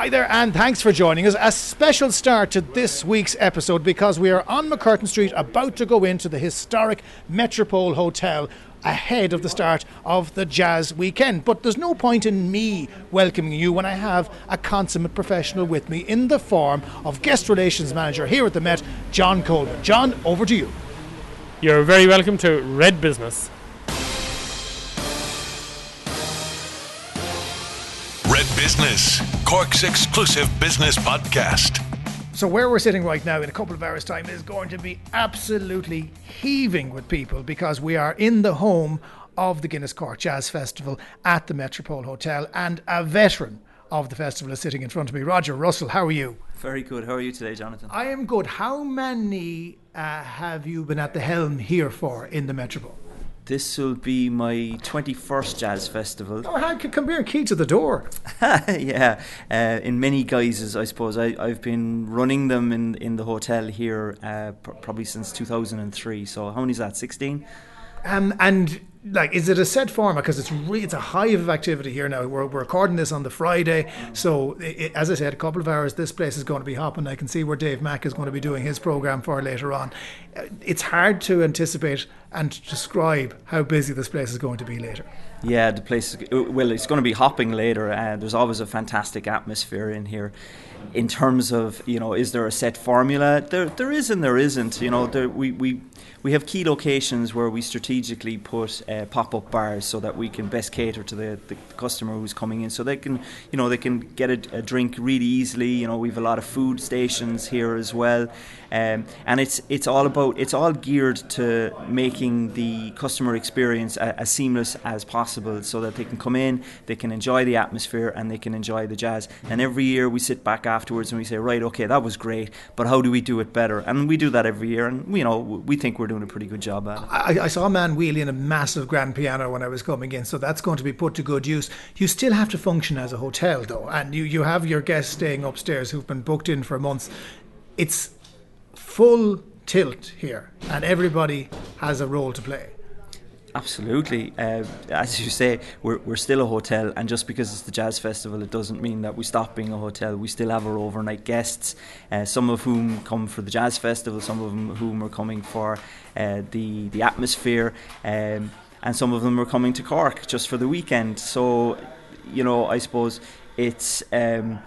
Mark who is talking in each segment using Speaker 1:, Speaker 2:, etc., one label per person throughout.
Speaker 1: Hi there, and thanks for joining us. A special start to this week's episode because we are on MacCurtain Street about to go into the historic Metropole Hotel ahead of the start of the jazz weekend. But there's no point in me welcoming you when I have a consummate professional with me in the form of guest relations manager here at the Met, John Coleman. John, over to you.
Speaker 2: You're very welcome to Red Business.
Speaker 3: Business, Cork's exclusive business podcast.
Speaker 1: So, where we're sitting right now in a couple of hours' time is going to be absolutely heaving with people because we are in the home of the Guinness Cork Jazz Festival at the Metropole Hotel, and a veteran of the festival is sitting in front of me. Roger Russell, how are you?
Speaker 4: Very good. How are you today, Jonathan?
Speaker 1: I am good. How many uh, have you been at the helm here for in the Metropole?
Speaker 4: This will be my 21st jazz festival.
Speaker 1: Oh, come here, key to the door?
Speaker 4: yeah, uh, in many guises, I suppose. I, I've been running them in, in the hotel here uh, pr- probably since 2003. So, how many is that? 16?
Speaker 1: Um, and like, is it a set format? Because it's re- it's a hive of activity here now. We're, we're recording this on the Friday, so it, as I said, a couple of hours. This place is going to be hopping. I can see where Dave Mack is going to be doing his program for later on. Uh, It's hard to anticipate and describe how busy this place is going to be later.
Speaker 4: Yeah, the place uh, well, it's going to be hopping later. Uh, there's always a fantastic atmosphere in here. In terms of, you know, is there a set formula? There, there is and there isn't. You know, there, we, we, we have key locations where we strategically put uh, pop-up bars so that we can best cater to the, the customer who's coming in, so they can, you know, they can get a, a drink really easily. You know, we've a lot of food stations here as well, um, and it's it's all about it's all geared to making the customer experience as seamless as possible, so that they can come in, they can enjoy the atmosphere, and they can enjoy the jazz. And every year we sit back afterwards and we say, right, okay, that was great, but how do we do it better? And we do that every year, and you know, we think we're doing a pretty good job at it.
Speaker 1: I, I saw a man wheeling a massive grand piano when I was coming in, so that's going to be put to good use. You still have to function as a hotel, though, and you, you have your guests staying upstairs who've been booked in for months. It's full tilt here, and everybody has a role to play.
Speaker 4: Absolutely. Uh, as you say, we're, we're still a hotel, and just because it's the Jazz Festival, it doesn't mean that we stop being a hotel. We still have our overnight guests, uh, some of whom come for the Jazz Festival, some of whom are coming for uh, the, the atmosphere, um, and some of them are coming to Cork just for the weekend. So, you know, I suppose it's, um,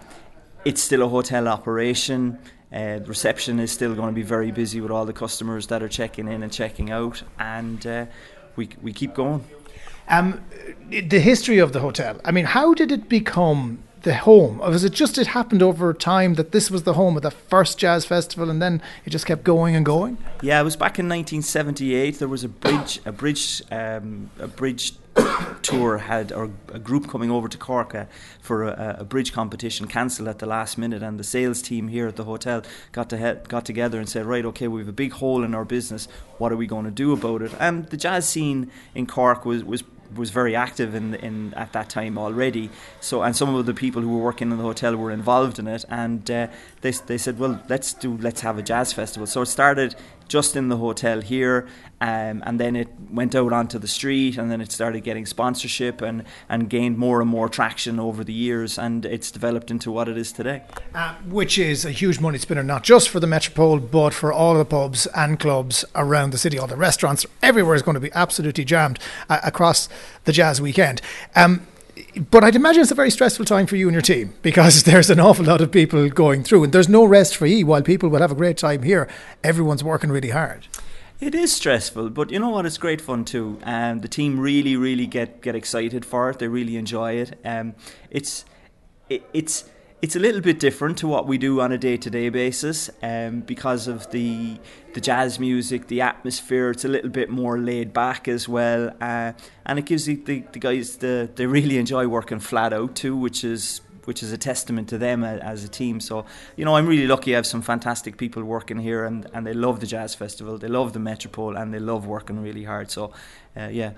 Speaker 4: it's still a hotel operation. Uh, the reception is still going to be very busy with all the customers that are checking in and checking out, and uh, we we keep going.
Speaker 1: Um, the history of the hotel. I mean, how did it become the home? Or was it just it happened over time that this was the home of the first jazz festival, and then it just kept going and going?
Speaker 4: Yeah, it was back in 1978. There was a bridge, a bridge, um, a bridge tour had or a group coming over to Cork uh, for a, a bridge competition cancelled at the last minute, and the sales team here at the hotel got to he- got together and said, right, okay, we have a big hole in our business. What are we going to do about it? And the jazz scene in Cork was was was very active in in at that time already. So and some of the people who were working in the hotel were involved in it, and uh, they they said, well, let's do let's have a jazz festival. So it started just in the hotel here, um, and then it went out onto the street, and then it started getting sponsorship and and gained more and more traction over the years, and it's developed into what it is today.
Speaker 1: Uh, which is a huge money spinner, not just for the Metropole, but for all the pubs and clubs around the city. All the restaurants, everywhere is going to be absolutely jammed uh, across the jazz weekend. Um, but I'd imagine it's a very stressful time for you and your team because there's an awful lot of people going through, and there's no rest for you. While people will have a great time here, everyone's working really hard.
Speaker 4: It is stressful, but you know what? It's great fun too. Um, the team really, really get, get excited for it. They really enjoy it. Um, it's it, it's it's a little bit different to what we do on a day to day basis um, because of the the jazz music, the atmosphere. It's a little bit more laid back as well, uh, and it gives the, the, the guys the they really enjoy working flat out too, which is which is a testament to them as a team. So, you know, I'm really lucky I have some fantastic people working here and, and they love the Jazz Festival, they love the Metropole, and they love working really hard. So, uh, yeah.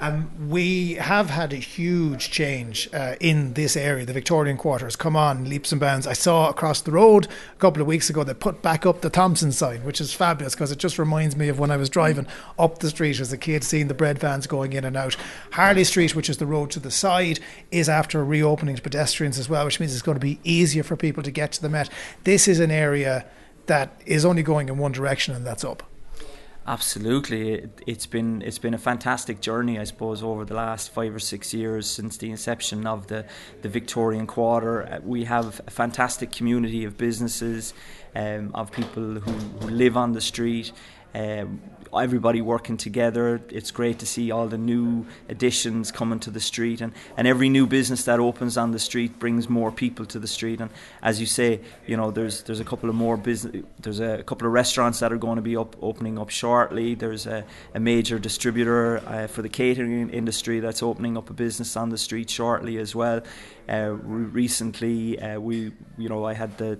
Speaker 1: Um, we have had a huge change uh, in this area. The Victorian quarters come on leaps and bounds. I saw across the road a couple of weeks ago they put back up the Thompson sign, which is fabulous because it just reminds me of when I was driving up the street as a kid, seeing the bread vans going in and out. Harley Street, which is the road to the side, is after reopening to pedestrians as well, which means it's going to be easier for people to get to the Met. This is an area that is only going in one direction, and that's up.
Speaker 4: Absolutely, it, has been it's been a fantastic journey, I suppose, over the last five or six years since the inception of the the Victorian Quarter. Uh, we have a fantastic community of businesses, um, of people who, who live on the street. Um, everybody working together. It's great to see all the new additions coming to the street, and, and every new business that opens on the street brings more people to the street. And as you say, you know, there's there's a couple of more business. There's a couple of restaurants that are going to be up opening up shortly. There's a, a major distributor uh, for the catering industry that's opening up a business on the street shortly as well. Uh, recently, uh, we you know I had the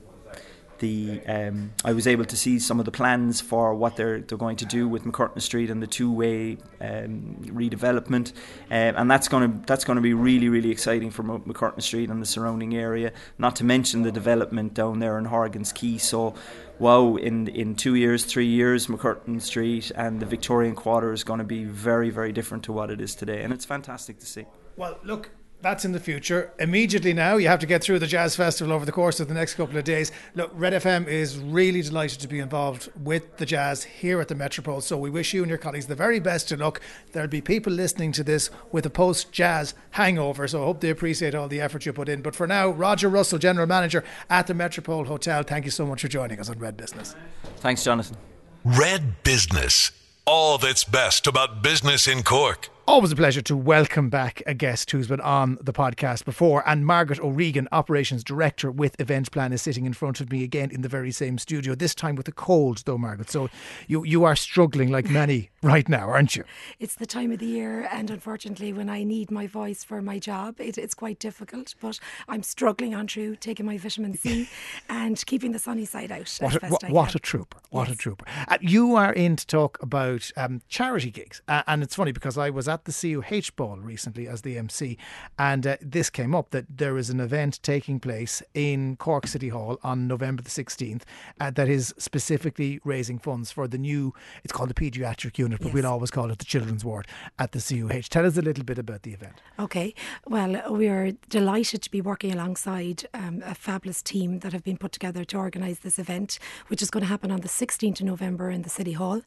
Speaker 4: the um, I was able to see some of the plans for what they're they're going to do with MacCurtain Street and the two-way um, redevelopment, uh, and that's going to that's going to be really really exciting for MacCurtain Street and the surrounding area. Not to mention the development down there in Horgan's Quay. So, wow, in in two years, three years, MacCurtain Street and the Victorian Quarter is going to be very very different to what it is today, and it's fantastic to see.
Speaker 1: Well, look, that's in the future. Immediately now, you have to get through the Jazz Festival over the course of the next couple of days. Look, Red FM is really delighted to be involved with the Jazz here at the Metropole. So we wish you and your colleagues the very best of luck. There'll be people listening to this with a post Jazz hangover. So I hope they appreciate all the effort you put in. But for now, Roger Russell, General Manager at the Metropole Hotel, thank you so much for joining us on Red Business.
Speaker 4: Thanks, Jonathan.
Speaker 3: Red Business. All that's best about business in Cork.
Speaker 1: Always a pleasure to welcome back a guest who's been on the podcast before. And Margaret O'Regan, Operations Director with Event Plan, is sitting in front of me again in the very same studio, this time with a cold, though, Margaret. So you, you are struggling like many right now, aren't you?
Speaker 5: It's the time of the year, and unfortunately, when I need my voice for my job, it, it's quite difficult. But I'm struggling on through, taking my vitamin C and keeping the sunny side out.
Speaker 1: What, a, what, what a trooper. What yes. a trooper. Uh, you are in to talk about um, charity gigs. Uh, and it's funny because I was at at the CUH Ball recently as the MC, and uh, this came up that there is an event taking place in Cork City Hall on November the 16th uh, that is specifically raising funds for the new, it's called the paediatric unit, but yes. we'll always call it the children's ward at the CUH. Tell us a little bit about the event.
Speaker 5: Okay, well, we are delighted to be working alongside um, a fabulous team that have been put together to organise this event, which is going to happen on the 16th of November in the City Hall.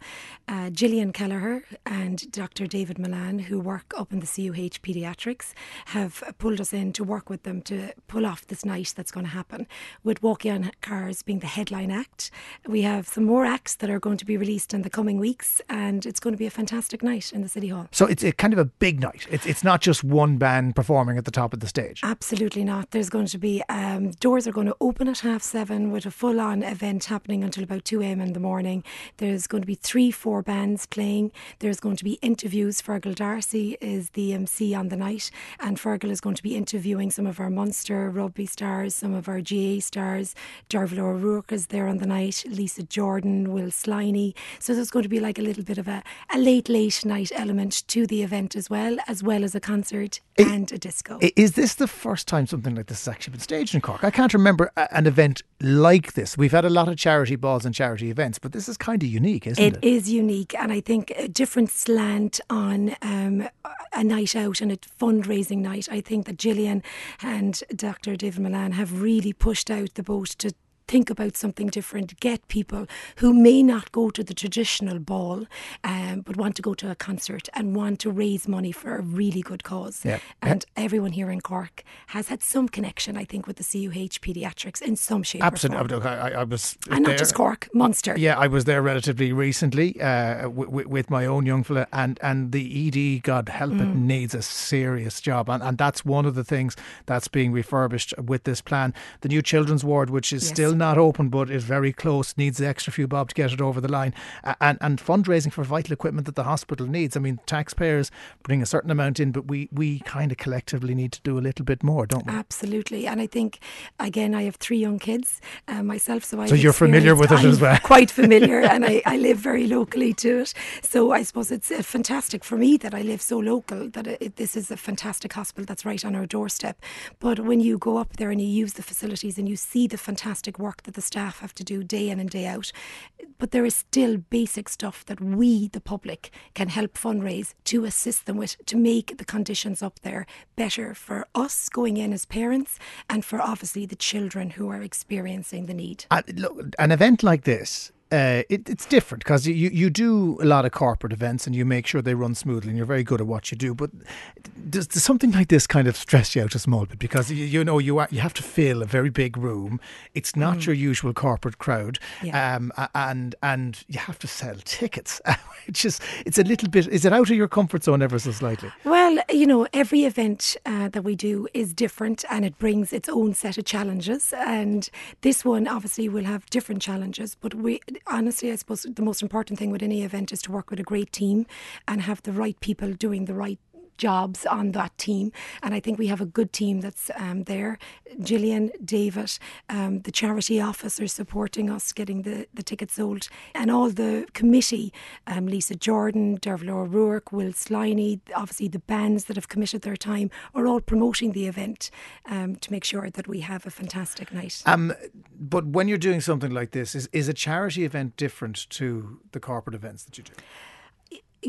Speaker 5: Uh, Gillian Kelleher and Dr. David Milan, who work up in the CUH Paediatrics have pulled us in to work with them to pull off this night that's going to happen. With Walking on Cars being the headline act, we have some more acts that are going to be released in the coming weeks, and it's going to be a fantastic night in the City Hall.
Speaker 1: So it's a kind of a big night. It's, it's not just one band performing at the top of the stage.
Speaker 5: Absolutely not. There's going to be um, doors are going to open at half seven with a full on event happening until about 2 a.m. in the morning. There's going to be three, four bands playing. There's going to be interviews. Fergal D'Arcy is the MC on the night, and Fergal is going to be interviewing some of our Munster rugby stars, some of our GAA stars. Derval O'Rourke is there on the night, Lisa Jordan, Will Sliney. So there's going to be like a little bit of a, a late, late night element to the event as well, as well as a concert it, and a disco.
Speaker 1: Is this the first time something like this has actually been staged in Cork? I can't remember an event like this. We've had a lot of charity balls and charity events, but this is kind of unique, isn't it?
Speaker 5: It is unique, and I think a different slant on uh, um, a night out and a fundraising night. I think that Gillian and Dr. David Milan have really pushed out the boat to think about something different, get people who may not go to the traditional ball um, but want to go to a concert and want to raise money for a really good cause. Yeah. And yeah. everyone here in Cork has had some connection, I think, with the CUH paediatrics in some shape
Speaker 1: Absolutely. I, I, was
Speaker 5: and there. not just Cork, Munster.
Speaker 1: Yeah, I was there relatively recently uh, w- with my own young fella, and, and the ED, God help mm. it, needs a serious job. And, and that's one of the things that's being refurbished with this plan. The new children's ward, which is yes. still not open, but is very close, needs the extra few bob to get it over the line, and and fundraising for vital equipment that the hospital needs. I mean, taxpayers bring a certain amount in, but we we kind of collectively need to do a little bit more, don't we?
Speaker 5: Absolutely, and I think again, I have three young kids uh, myself, so I
Speaker 1: so you're familiar with it
Speaker 5: I'm
Speaker 1: as well.
Speaker 5: Quite familiar, and I, I live very locally to it. So I suppose it's uh, fantastic for me that I live so local that it, this is a fantastic hospital that's right on our doorstep. But when you go up there and you use the facilities and you see the fantastic work that the staff have to do day in and day out, but there is still basic stuff that we, the public, can help fundraise to assist them with to make the conditions up there better for us going in as parents and for obviously the children who are experiencing the need.
Speaker 1: Uh, look, an event like this uh, it, it's different because you, you do a lot of corporate events and you make sure they run smoothly and you're very good at what you do. But does, does something like this kind of stress you out a small bit because you, you know you are, you have to fill a very big room. It's not mm. your usual corporate crowd, yeah. um, and and you have to sell tickets. it's just it's a little bit. Is it out of your comfort zone ever so slightly?
Speaker 5: Well, you know, every event uh, that we do is different and it brings its own set of challenges. And this one obviously will have different challenges, but we honestly, I suppose the most important thing with any event is to work with a great team and have the right people doing the right jobs on that team. And I think we have a good team that's um, there. Gillian, David, um, the charity officers supporting us getting the, the tickets sold, and all the committee um, Lisa Jordan, Dervla O'Rourke, Will Sliney, obviously the bands that have committed their time are all promoting the event um, to make sure that we have a fantastic night.
Speaker 1: Um, but when you're doing something like this, is, is a charity event different to the corporate events that you do?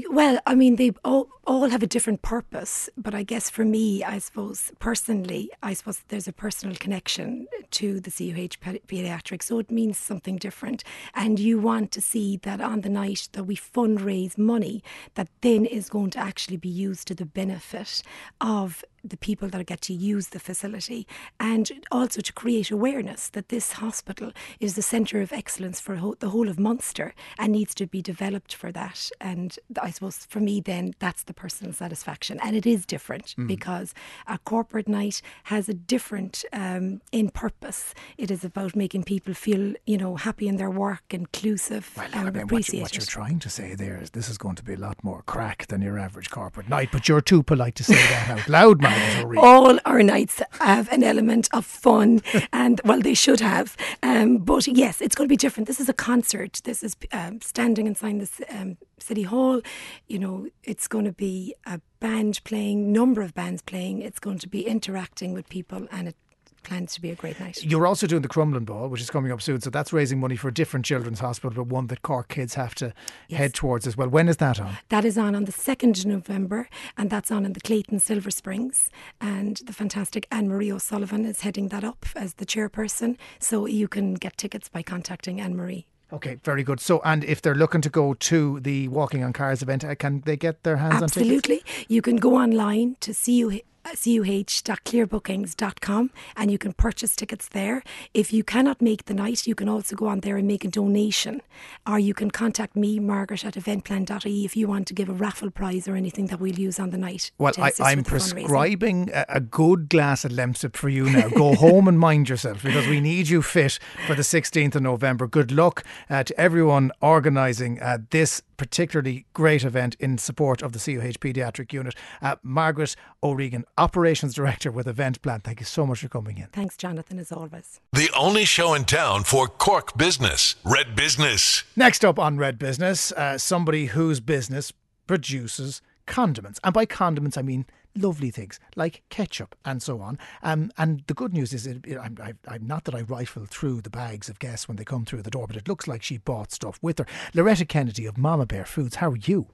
Speaker 5: Well, I mean, they all, all have a different purpose, but I guess for me, I suppose personally, I suppose there's a personal connection to the CUH paediatrics, so it means something different. And you want to see that on the night that we fundraise money that then is going to actually be used to the benefit of the people that get to use the facility and also to create awareness that this hospital is the centre of excellence for the whole of Munster and needs to be developed for that. And I suppose for me, then that's the personal satisfaction. And it is different mm. because a corporate night has a different um, in purpose. It is about making people feel, you know, happy in their work, inclusive, well, and I mean, appreciated.
Speaker 1: What, you, what you're trying to say there is this is going to be a lot more crack than your average corporate night, but you're too polite to say that out loud, man.
Speaker 5: All our nights have an element of fun, and well, they should have. Um, but yes, it's going to be different. This is a concert. This is um, standing inside this um, city hall. You know, it's going to be a band playing, number of bands playing. It's going to be interacting with people, and it plans to be a great night.
Speaker 1: You're also doing the Crumlin Ball, which is coming up soon. So that's raising money for a different children's hospital, but one that Cork kids have to yes. head towards as well. When is that on?
Speaker 5: That is on on the 2nd of November, and that's on in the Clayton Silver Springs. And the fantastic Anne Marie O'Sullivan is heading that up as the chairperson. So you can get tickets by contacting Anne Marie.
Speaker 1: Okay, very good. So, and if they're looking to go to the Walking on Cars event, uh, can they get their hands
Speaker 5: Absolutely.
Speaker 1: on tickets?
Speaker 5: Absolutely. You can go online to see cuh.clearbookings.com and you can purchase tickets there. If you cannot make the night, you can also go on there and make a donation. Or you can contact me, Margaret, at eventplan.ie if you want to give a raffle prize or anything that we'll use on the night.
Speaker 1: Well, I, am prescribing a, a, good glass of Lemsip for you now. go home and mind yourself because we need you fit for the 16th of November. Good luck uh, to everyone organising uh, this particularly great event in support of the CUH Paediatric Unit. Uh, Margaret O'Regan, Operations Director with Eventplan, thank you so much for coming in.
Speaker 5: Thanks, Jonathan, as always.
Speaker 3: The only show in town for Cork business, Red Business.
Speaker 1: Next up on Red Business, uh, somebody whose business produces condiments. And by condiments, I mean lovely things like ketchup and so on. Um, and the good news is, it, it, I'm, I, I'm not that I rifle through the bags of guests when they come through the door, but it looks like she bought stuff with her. Loretta Kennedy of Mama Bear Foods, how are you?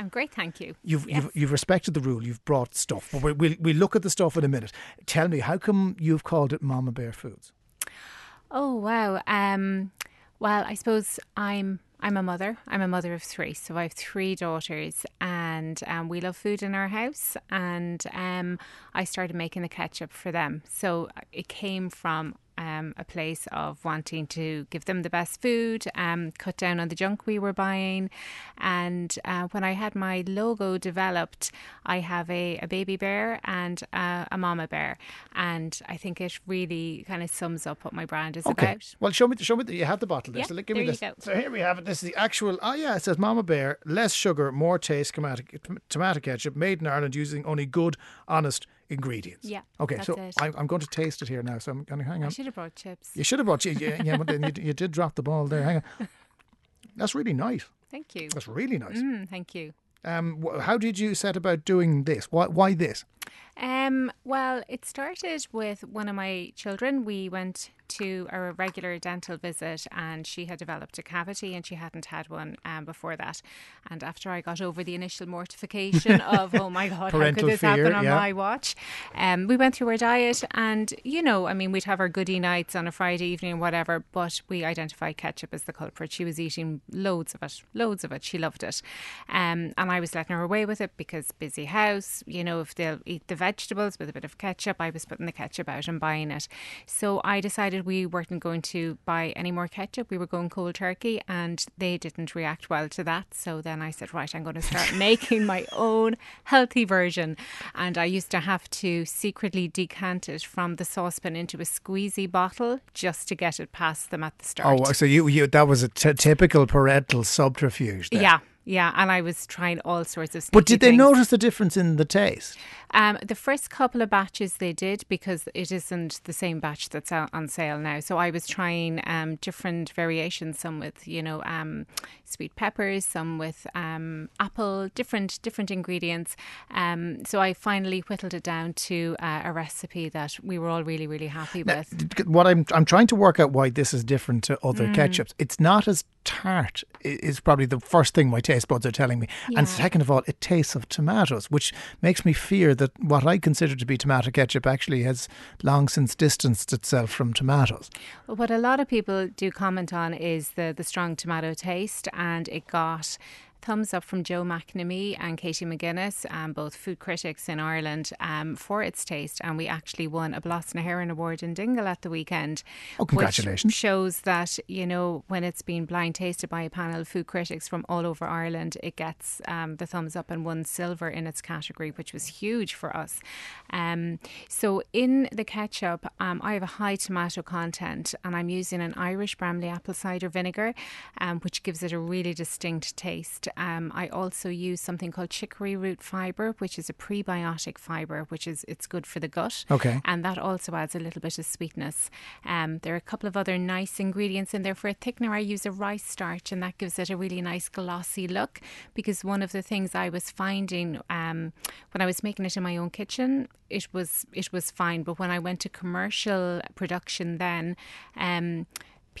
Speaker 6: I'm great, thank you.
Speaker 1: You've, yes. you've, you've respected the rule. You've brought stuff, but we'll, we'll, we'll look at the stuff in a minute. Tell me, how come you've called it Mama Bear Foods?
Speaker 6: Oh wow. Um, well, I suppose I'm I'm a mother. I'm a mother of three, so I have three daughters, and um, we love food in our house. And um, I started making the ketchup for them. So it came from um, a place of wanting to give them the best food, um, cut down on the junk we were buying. And uh, when I had my logo developed, I have a, a baby bear and uh, a mama bear. And I think it really kind of sums up what my brand is
Speaker 1: Okay.
Speaker 6: about.
Speaker 1: Well, show me. Show me. that You have the bottle there.
Speaker 6: Yeah,
Speaker 1: so give
Speaker 6: there
Speaker 1: me this. So here we have it. This is the actual. Oh yeah, it says Mama Bear, less sugar, more taste, tomato, tomato ketchup, made in Ireland using only good, honest ingredients.
Speaker 6: Yeah,
Speaker 1: Okay, so
Speaker 6: it.
Speaker 1: I'm, I'm going to taste it here now. So I'm going to hang
Speaker 6: I
Speaker 1: on.
Speaker 6: should have brought chips.
Speaker 1: You should have brought. Yeah, yeah, but then you, you did drop the ball there. Hang on. That's really nice.
Speaker 6: Thank you.
Speaker 1: That's really nice.
Speaker 6: Mm, thank you.
Speaker 1: Um, how did you set about doing this? Why, why this?
Speaker 6: Um, well, it started with one of my children. We went to a regular dental visit, and she had developed a cavity, and she hadn't had one um, before that. And after I got over the initial mortification of, oh my god, how could this
Speaker 1: fear,
Speaker 6: happen on
Speaker 1: yeah.
Speaker 6: my watch? Um, we went through our diet, and you know, I mean, we'd have our goody nights on a Friday evening, whatever. But we identified ketchup as the culprit. She was eating loads of it, loads of it. She loved it, um, and I was letting her away with it because busy house. You know, if they'll eat the vegetables with a bit of ketchup, I was putting the ketchup out and buying it. So I decided we weren't going to buy any more ketchup. We were going cold turkey, and they didn't react well to that. So then I said, right, I'm going to start making my own healthy version. And I used to have to secretly decant it from the saucepan into a squeezy bottle just to get it past them at the oh, start.
Speaker 1: Oh, so you, you that was a t- typical parental subterfuge. There.
Speaker 6: yeah. Yeah, and I was trying all sorts of.
Speaker 1: But did they
Speaker 6: things.
Speaker 1: notice the difference in the taste?
Speaker 6: Um, the first couple of batches they did because it isn't the same batch that's on sale now. So I was trying um, different variations, some with you know um, sweet peppers, some with um, apple, different different ingredients. Um, so I finally whittled it down to uh, a recipe that we were all really really happy
Speaker 1: Now,
Speaker 6: with.
Speaker 1: what I'm I'm trying to work out why this is different to other
Speaker 6: Mm.
Speaker 1: ketchups. It's not as tart. Is probably the first thing my taste buds are telling me.
Speaker 6: Yeah.
Speaker 1: And second of all, it tastes of tomatoes, which makes me fear that what I consider to be tomato ketchup actually has long since distanced itself from tomatoes.
Speaker 6: What a lot of people do comment on is the the strong tomato taste, and it got thumbs up from Joe McNamee and Katy McGuinness, um, both food critics in Ireland, um, for its taste. And we actually won a Blas na hÉireann Award in Dingle at the weekend.
Speaker 1: Oh, congratulations.
Speaker 6: Which shows that, you know, when it's been blind tasted by a panel of food critics from all over Ireland, it gets um, the thumbs up and won silver in its category, which was huge for us. Um, so in the ketchup, um, I have a high tomato content and I'm using an Irish Bramley apple cider vinegar, um, which gives it a really distinct taste. Um, I also use something called chicory root fibre, which is a prebiotic fibre, which is it's good for the gut.
Speaker 1: Okay.
Speaker 6: And that also adds a little bit of sweetness. Um, there are a couple of other nice ingredients in there. For a thickener, I use a rice starch, and that gives it a really nice glossy look. Because one of the things I was finding um, when I was making it in my own kitchen, it was it was fine. But when I went to commercial production, then.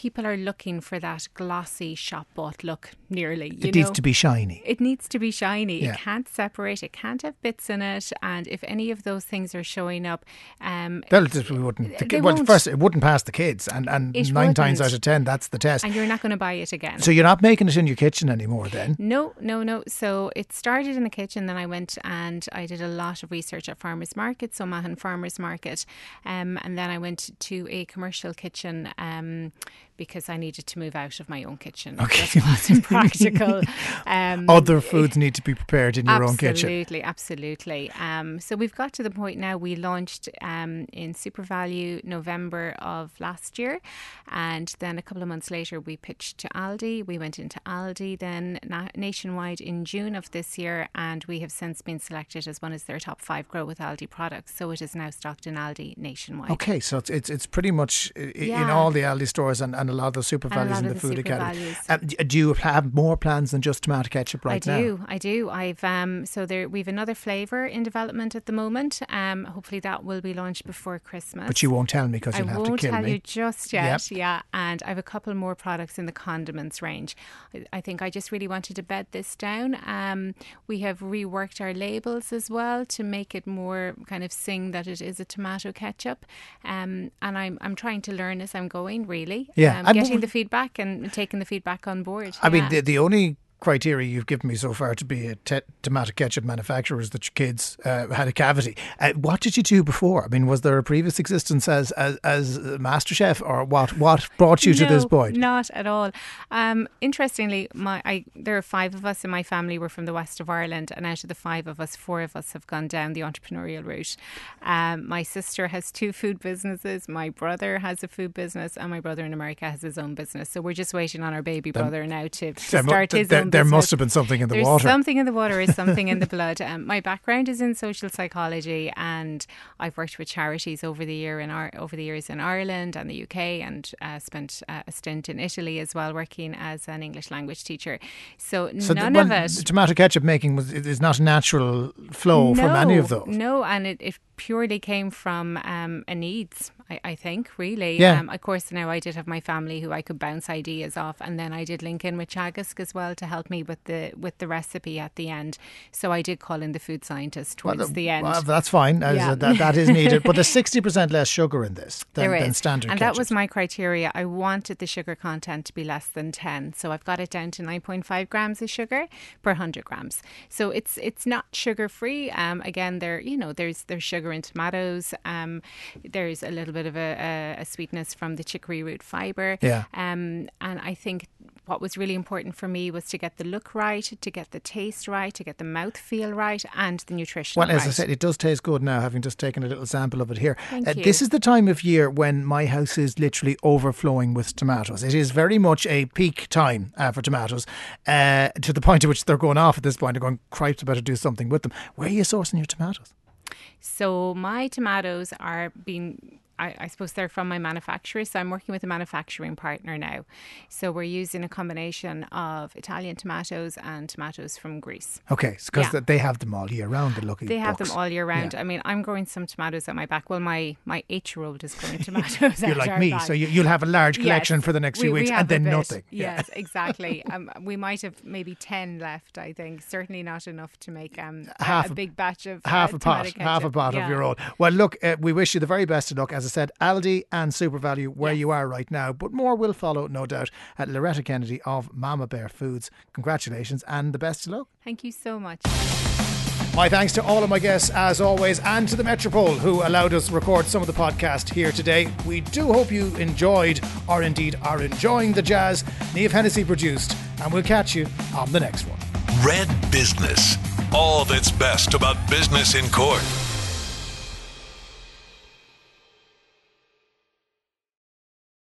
Speaker 6: People are looking for that glossy shop bought look nearly. You
Speaker 1: it needs to be shiny.
Speaker 6: It needs to be shiny.
Speaker 1: Yeah.
Speaker 6: It can't separate. It can't have bits in it. And if any of those things are showing up, um,
Speaker 1: They'll just, we wouldn't. The,
Speaker 6: They
Speaker 1: well,
Speaker 6: won't.
Speaker 1: first, it wouldn't pass the kids, and, and
Speaker 6: It
Speaker 1: nine times
Speaker 6: wouldn't.
Speaker 1: out of ten, that's the test.
Speaker 6: and you're not going to buy it again.
Speaker 1: So you're not making it in your kitchen anymore, then?
Speaker 6: No, no, no. So it started in the kitchen. Then I went and I did a lot of research at farmers market, so Mahon Farmers Market, um, and then I went to a commercial kitchen um, because I needed to move out of my own kitchen.
Speaker 1: Okay.
Speaker 6: It just wasn't practical. Um,
Speaker 1: Other foods need to be prepared in your own kitchen.
Speaker 6: Absolutely, absolutely. Um, so we've got to the point now. We launched um, in SuperValu November of last year, and then a couple of months later we pitched to Aldi. We went into Aldi then na- nationwide in June of this year, and we have since been selected as one of their top five Grow with Aldi products. So it is now stocked in Aldi nationwide.
Speaker 1: Okay, so it's it's, it's pretty much in
Speaker 6: Yeah.
Speaker 1: all the Aldi stores and, and a lot of the
Speaker 6: SuperValus
Speaker 1: in the
Speaker 6: the
Speaker 1: food academy. Um, do you have more plans than just tomato ketchup right now?
Speaker 6: I
Speaker 1: now?
Speaker 6: do, I do. I've um so there we've another flavour in development at the moment. Um, hopefully that will be launched before Christmas.
Speaker 1: But you won't tell me because
Speaker 6: I
Speaker 1: you'll have
Speaker 6: won't tell you just yet. Yeah, and I have a couple more products in the condiments range. I- I think I just really wanted to bed this down. Um, we have reworked our labels as well to make it more kind of sing that it is a tomato ketchup. Um, and I'm I'm trying to learn as I'm going. Really,
Speaker 1: Yeah,
Speaker 6: um, getting the feedback and taking the feedback on board.
Speaker 1: I mean, the, the only criteria you've given me so far to be a te- tomato ketchup manufacturer is that your kids uh, had a cavity. Uh, what did you do before? I mean, was there a previous existence as as, as a master chef, or what? What brought you to this point?
Speaker 6: Not at all. Um, interestingly, my I, there are five of us in my family. We're from the west of Ireland, and out of the five of us, four of us have gone down the entrepreneurial route. Um, my sister has two food businesses. My brother has a food business, and my brother in America has his own business. So we're just waiting on our baby brother now to, to start his
Speaker 1: there, there must have been something in the
Speaker 6: There's
Speaker 1: water.
Speaker 6: something in the water is something in the blood. Um, my background is in social psychology, and I've worked with charities over the year in our over the years in Ireland and the UK, and uh, spent uh, a stint in Italy as well, working as an English language teacher. So,
Speaker 1: So
Speaker 6: none
Speaker 1: the,
Speaker 6: of it.
Speaker 1: tomato ketchup making was is not a natural flow from any of those.
Speaker 6: No, and it, it purely came from um, a needs, I, I think, really.
Speaker 1: Yeah.
Speaker 6: Um, of course, now I did have my family who I could bounce ideas off, and then I did link in with Teagasc as well to help me with the with the recipe at the end. So I did call in the food scientist towards
Speaker 1: Well,
Speaker 6: the end.
Speaker 1: well, that's fine.
Speaker 6: Yeah.
Speaker 1: uh, that, that is needed. But there's 60% less sugar in this than, than standard
Speaker 6: and
Speaker 1: ketchup.
Speaker 6: that was my criteria. I wanted the sugar content to be less than 10. So I've got it down to 9.5 grams of sugar per 100 grams. So it's it's not sugar free. Um, again, there you know there's there's sugar in tomatoes. Um, there's a little bit of a, a, a sweetness from the chicory root fiber.
Speaker 1: Yeah.
Speaker 6: Um, and I think what was really important for me was to get the look right, to get the taste right, to get the mouth feel right, and the nutrition
Speaker 1: Well, as
Speaker 6: right.
Speaker 1: I said, it does taste good now, having just taken a little sample of it here. Uh. This is the time of year when my house is literally overflowing with tomatoes. It is very much a peak time uh, for tomatoes, uh, to the point at which they're going off at this point. They're going, Christ, I better do something with them. Where are you sourcing your tomatoes?
Speaker 6: So my tomatoes are being. I, I suppose they're from my manufacturer, so I'm working with a manufacturing partner now. So we're using a combination of Italian tomatoes and tomatoes from Greece.
Speaker 1: Okay, because
Speaker 6: Yeah.
Speaker 1: they have them all year round, the lucky
Speaker 6: They have them all year round.
Speaker 1: Yeah.
Speaker 6: I mean, I'm growing some tomatoes at my back. Well, my my eight year old is growing tomatoes.
Speaker 1: You're like me,
Speaker 6: back.
Speaker 1: so you, you'll have a large collection
Speaker 6: Yes,
Speaker 1: for the next few
Speaker 6: we
Speaker 1: weeks
Speaker 6: have
Speaker 1: and then nothing. Yeah.
Speaker 6: Yes, exactly. um, we might have maybe ten left. I think certainly not enough to make um,
Speaker 1: Half
Speaker 6: a,
Speaker 1: a-
Speaker 6: big batch of
Speaker 1: half
Speaker 6: uh,
Speaker 1: a pot,
Speaker 6: tomato
Speaker 1: half a pot
Speaker 6: Yeah.
Speaker 1: of your own. Well, look, uh, we wish you the very best of luck. As said, Aldi and SuperValu, where
Speaker 6: Yes.
Speaker 1: you are right now, but more will follow, no doubt, at Loretta Kennedy of Mama Bear Foods. Congratulations and the best of luck.
Speaker 6: Thank you so much.
Speaker 1: My thanks to all of my guests, as always, and to the Metropole, who allowed us to record some of the podcast here today. We do hope you enjoyed, or indeed are enjoying the jazz Neve Hennessy produced, and we'll catch you on the next one.
Speaker 3: Red Business. All that's best about business in court.